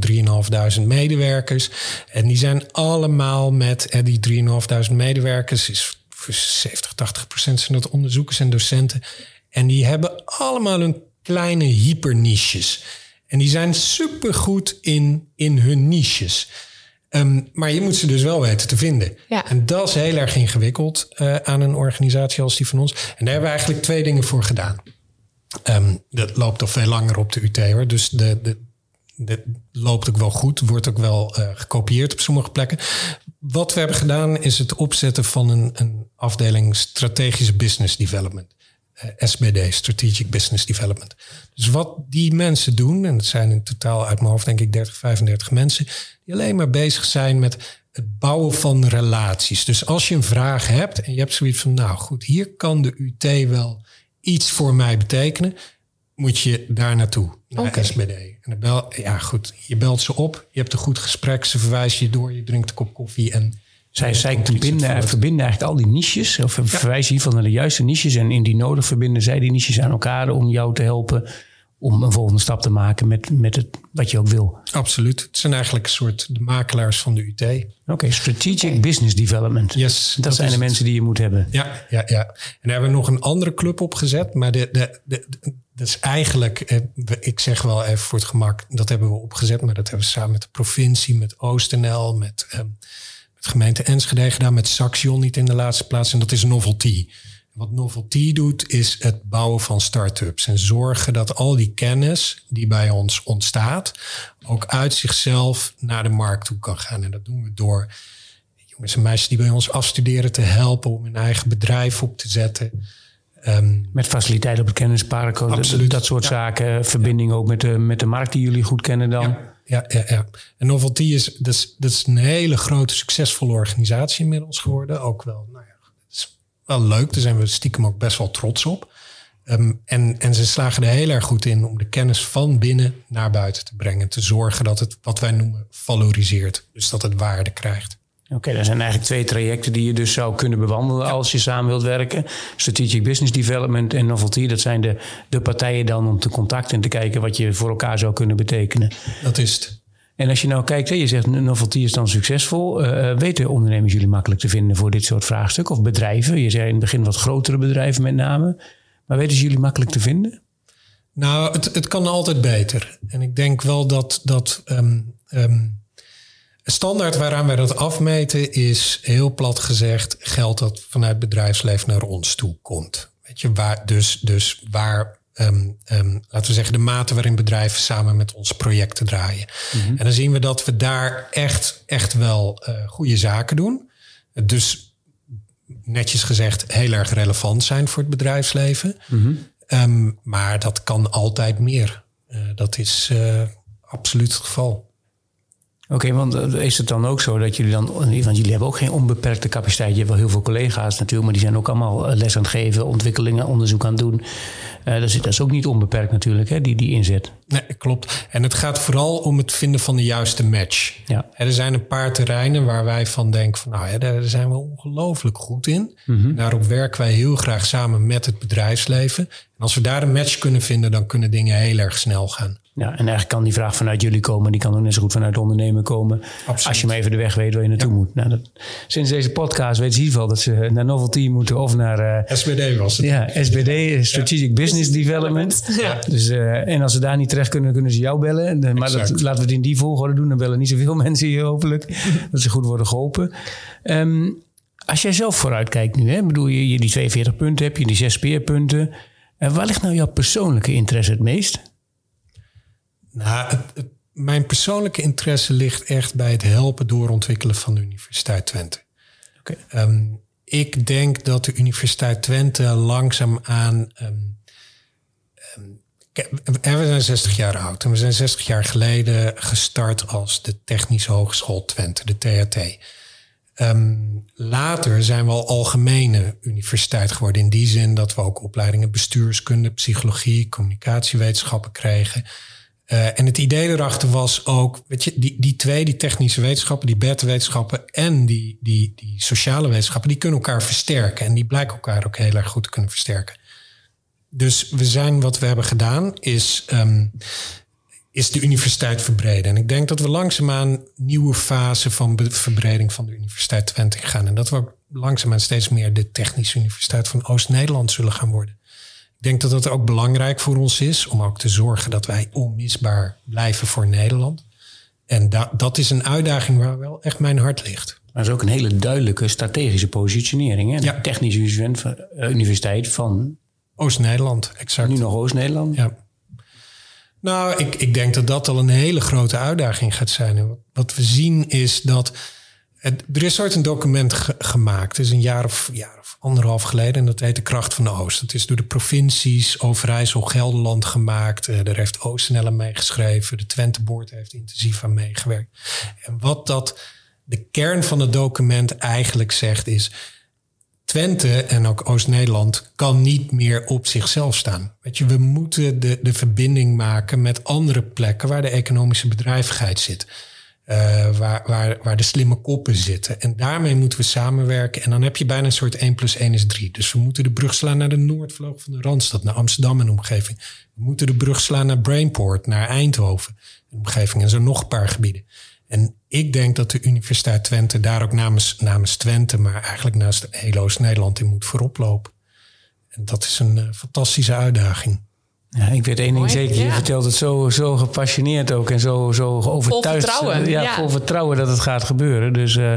3.500 medewerkers. En die zijn allemaal met eh, die 3.500 medewerkers, is voor 70, 80 procent zijn dat onderzoekers en docenten. En die hebben allemaal hun kleine hyperniches. En die zijn supergoed in, in hun niches. Um, maar je moet ze dus wel weten te vinden. Ja. En dat is heel erg ingewikkeld uh, aan een organisatie als die van ons. En daar hebben we eigenlijk twee dingen voor gedaan. Um, dat loopt al veel langer op de UT hoor. Dus de, de, loopt ook wel goed. Wordt ook wel uh, gekopieerd op sommige plekken. Wat we hebben gedaan is het opzetten van een, een afdeling strategische business development. Eh, SBD, Strategic Business Development. Dus wat die mensen doen, en dat zijn in totaal uit mijn hoofd denk ik 30, 35 mensen, die alleen maar bezig zijn met het bouwen van relaties. Dus als je een vraag hebt en je hebt zoiets van, nou goed, hier kan de UT wel iets voor mij betekenen, moet je daar naartoe, naar okay. SBD. En dan bel, ja goed, je belt ze op, je hebt een goed gesprek, ze verwijzen je door, je drinkt een kop koffie en... Zij, zij verbinden, verbinden eigenlijk al die niches, of verwijzen hier van naar de juiste niches. En indien nodig verbinden zij die niches aan elkaar om jou te helpen om een volgende stap te maken met, met het, wat je ook wil. Absoluut. Het zijn eigenlijk een soort de makelaars van de UT. Oké, strategic business development. Yes, dat, zijn de mensen die je moet hebben. Ja, ja, ja. En daar hebben we nog een andere club opgezet. Maar de, de, de, is eigenlijk, eh, ik zeg wel even voor het gemak, dat hebben we opgezet, maar dat hebben we samen met de provincie, met OostNL, met, eh, met gemeente Enschede gedaan, met Saxion niet in de laatste plaats. En dat is Novelty. Wat Novelty doet, is het bouwen van start-ups en zorgen dat al die kennis die bij ons ontstaat, ook uit zichzelf naar de markt toe kan gaan. En dat doen we door jongens en meisjes die bij ons afstuderen te helpen om hun eigen bedrijf op te zetten. Um, met faciliteiten op het kennispark, absoluut. dat soort zaken. Verbinding ook met de, met de markt die jullie goed kennen dan. Ja, ja, ja. En Novelty is, dat is, dat is een hele grote, succesvolle organisatie inmiddels geworden. Ook wel, nou wel leuk. Daar zijn we stiekem ook best wel trots op. Um, en, en ze slagen er heel erg goed in om de kennis van binnen naar buiten te brengen. Te zorgen dat het, wat wij noemen, valoriseert. Dus dat het waarde krijgt. Oké, okay, zijn eigenlijk twee trajecten die je dus zou kunnen bewandelen als je samen wilt werken. Strategic Business Development en Novelty, dat zijn de, de partijen dan om te contacten en te kijken wat je voor elkaar zou kunnen betekenen. Dat is het. En als je nou kijkt, je zegt Novelty is dan succesvol. Uh, weten ondernemers jullie makkelijk te vinden voor dit soort vraagstukken? Of bedrijven? Je zei in het begin wat grotere bedrijven met name. Maar weten ze jullie makkelijk te vinden? Nou, het, het kan altijd beter. En ik denk wel dat, dat um, standaard waaraan wij dat afmeten is heel plat gezegd geld dat vanuit bedrijfsleven naar ons toe komt. Weet je, waar, dus, dus waar, um, um, laten we zeggen, de mate waarin bedrijven samen met ons projecten draaien. Mhm. En dan zien we dat we daar echt, echt wel uh, goede zaken doen. Dus netjes gezegd heel erg relevant zijn voor het bedrijfsleven. Mm um, maar dat kan altijd meer. Uh, dat is uh, absoluut het geval. Oké, want eh, is het dan ook zo dat jullie dan, want jullie hebben ook geen onbeperkte capaciteit. Je hebt wel heel veel collega's natuurlijk, maar die zijn ook allemaal eh, les aan het geven, ontwikkelingen, onderzoek aan het doen. Uh, dat, is, dat is ook niet onbeperkt natuurlijk, hè, die, die inzet. Nee, klopt. En het gaat vooral om het vinden van de juiste match. Ja. Er zijn een paar terreinen waar wij van denken van, nou ja, daar zijn we ongelooflijk goed in. Mm Daarop werken wij heel graag samen met het bedrijfsleven. En als we daar een match kunnen vinden, dan kunnen dingen heel erg snel gaan. Ja, en eigenlijk kan die vraag vanuit jullie komen. Die kan ook net zo goed vanuit de ondernemer komen. Als je maar even de weg weet waar je naartoe moet. Nou, dat, sinds deze podcast weten ze in ieder geval dat ze naar Novelty moeten of naar... Uh, eh, SBD was het. Ja, SBD, Strategic Business Development. Ja. Dus, uh, en als ze daar niet terecht kunnen, kunnen ze jou bellen. Maar dat, laten we het in die volgorde doen. Dan bellen niet zoveel mensen hier hopelijk. dat ze goed worden geholpen. Um, als jij zelf vooruit kijkt nu, hè, bedoel je, je die 42 punten heb je, die zes speerpunten. En waar ligt nou jouw persoonlijke interesse het meest? Nou, mijn persoonlijke interesse ligt echt bij het helpen doorontwikkelen van de Universiteit Twente. Okay. Ehm, ik denk dat de Universiteit Twente langzaamaan. Um, we zijn 60 jaar oud en we zijn 60 jaar geleden gestart als de Technische Hogeschool Twente, de THT. Um, later zijn we al algemene universiteit geworden. In die zin dat we ook opleidingen bestuurskunde, psychologie, communicatiewetenschappen kregen. Uh, en het idee erachter was ook, weet je, die, die twee, die technische wetenschappen, die wetenschappen en die, die, die sociale wetenschappen, die kunnen elkaar versterken. En die blijken elkaar ook heel erg goed te kunnen versterken. Dus we zijn, wat we hebben gedaan, is, um, is de universiteit verbreden. En ik denk dat we langzaamaan nieuwe fase van verbreding van de Universiteit Twente gaan. En dat we langzaamaan steeds meer de Technische Universiteit van Oost-Nederland zullen gaan worden. Ik denk dat dat ook belangrijk voor ons is om ook te zorgen dat wij onmisbaar blijven voor Nederland. En da dat is een uitdaging waar wel echt mijn hart ligt. Maar dat is ook een hele duidelijke strategische positionering. Hè? Ja. Technische eh, universiteit van Oost-Nederland, exact. Nu nog Oost-Nederland? Ja. Nou, ik, ik denk dat dat al een hele grote uitdaging gaat zijn. wat we zien is dat. Er is ooit een document gemaakt, het is een jaar of, jaar of anderhalf geleden. En dat heet De Kracht van de Oost. Het is door de provincies Overijssel, Gelderland gemaakt. Uh, daar heeft OostNL meegeschreven. De Twente Board heeft intensief aan meegewerkt. En wat dat, de kern van het document eigenlijk zegt is... Twente en ook Oost-Nederland kan niet meer op zichzelf staan. Weet je, we moeten de, de verbinding maken met andere plekken waar de economische bedrijvigheid zit. Uh, waar, waar, waar de slimme koppen zitten. En daarmee moeten we samenwerken. En dan heb je bijna een soort 1 plus 1 is 3. Dus we moeten de brug slaan naar de Noordvloog van de Randstad, naar Amsterdam en omgeving. We moeten de brug slaan naar Brainport, naar Eindhoven en omgeving. En zo nog een paar gebieden. En ik denk dat de Universiteit Twente daar ook namens, namens Twente, maar eigenlijk naast heel Oost-Nederland in moet voorop lopen. En dat is een uh, fantastische uitdaging. Ja, ik weet één ding Mooi, zeker. Je ja. vertelt het zo, zo gepassioneerd ook en zo, zo overtuigd. vertrouwen, Ja, ja. vol vertrouwen dat het gaat gebeuren. Dus eh,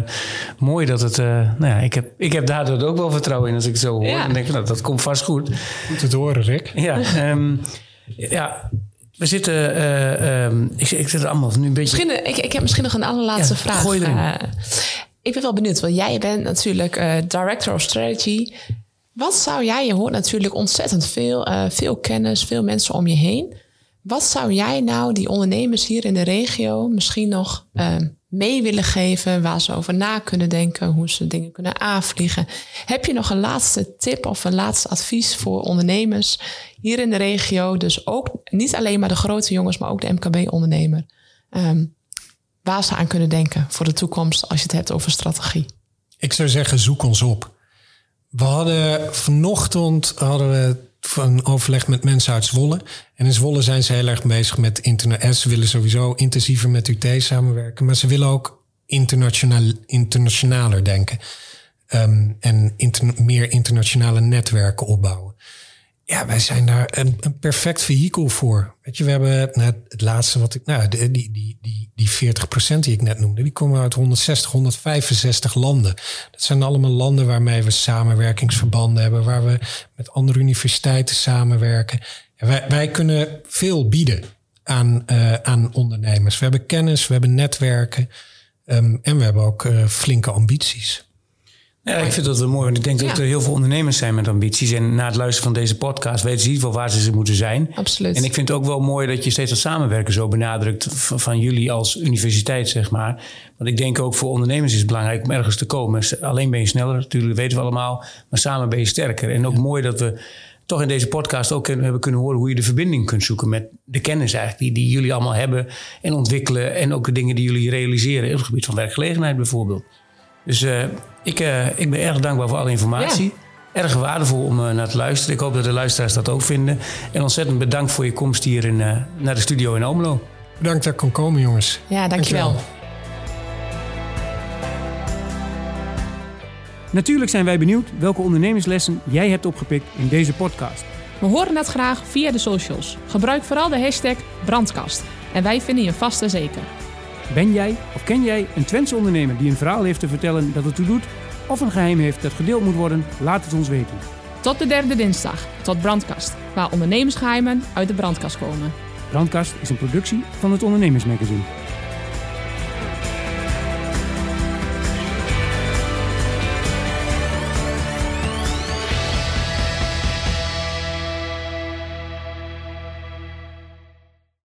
mooi dat het... eh, nou ja, ik heb, ik heb daardoor ook wel vertrouwen in als ik het zo hoor. Ja. Dan denk ik, nou, dat komt vast goed. Goed het horen, Rick. Ja, ehm, ja we zitten... eh, ehm, ik, ik zit er allemaal nu een beetje... Misschien, ik, ik heb misschien nog een allerlaatste Ja, vraag. gooi erin. Ik ben wel benieuwd, want jij bent natuurlijk eh, Director of Strategy. Wat zou jij, je hoort natuurlijk ontzettend veel, eh, veel kennis, veel mensen om je heen. Wat zou jij nou die ondernemers hier in de regio misschien nog eh, mee willen geven, waar ze over na kunnen denken, hoe ze dingen kunnen aanvliegen? Heb je nog een laatste tip of een laatste advies voor ondernemers hier in de regio? Dus ook niet alleen maar de grote jongens, maar ook de MKB-ondernemer. Ehm, waar ze aan kunnen denken voor de toekomst als je het hebt over strategie. Ik zou zeggen, zoek ons op. We hadden vanochtend hadden we een overleg met mensen uit Zwolle. En in Zwolle zijn ze heel erg bezig met internet. Ze willen sowieso intensiever met UT samenwerken. Maar ze willen ook internationaal, internationaler denken. Ehm, en meer internationale netwerken opbouwen. Ja, wij zijn daar een, een perfect vehikel voor. Weet je, we hebben nou, het laatste wat ik. Nou, die, die, die, die 40% die ik net noemde, die komen uit 160, 165 landen. Dat zijn allemaal landen waarmee we samenwerkingsverbanden hebben, waar we met andere universiteiten samenwerken. Wij, wij kunnen veel bieden aan, eh, aan ondernemers. We hebben kennis, we hebben netwerken ehm, en we hebben ook eh, flinke ambities. Ja, ik vind dat wel mooi. Want ik denk Ja. dat er heel veel ondernemers zijn met ambities. En na het luisteren van deze podcast weten ze in ieder geval waar ze moeten zijn. Absoluut. En ik vind het ook wel mooi dat je steeds dat samenwerken zo benadrukt van, van jullie als universiteit, zeg maar. Want ik denk ook voor ondernemers is het belangrijk om ergens te komen. Alleen ben je sneller, natuurlijk, dat weten we allemaal. Maar samen ben je sterker. En ook mooi dat we toch in deze podcast ook hebben kunnen horen hoe je de verbinding kunt zoeken met de kennis eigenlijk die, die jullie allemaal hebben en ontwikkelen. En ook de dingen die jullie realiseren op het gebied van werkgelegenheid bijvoorbeeld. Dus eh, ik, eh, ik ben erg dankbaar voor alle informatie. Erg waardevol om eh, naar te luisteren. Ik hoop dat de luisteraars dat ook vinden. En ontzettend bedankt voor je komst hier in, eh, naar de studio in Omelo. Bedankt dat ik kon komen, jongens. Ja, dankjewel. Dankjewel. Natuurlijk zijn wij benieuwd welke ondernemerslessen jij hebt opgepikt in deze podcast. We horen het graag via de socials. Gebruik vooral de hashtag brandkast. En wij vinden je vast en zeker. Ben jij of ken jij een Twentse ondernemer die een verhaal heeft te vertellen dat het toe doet? Of een geheim heeft dat gedeeld moet worden? Laat het ons weten. Tot de derde dinsdag, tot brandkast. Waar ondernemersgeheimen uit de brandkast komen. Brandkast is een productie van het Ondernemersmagazine.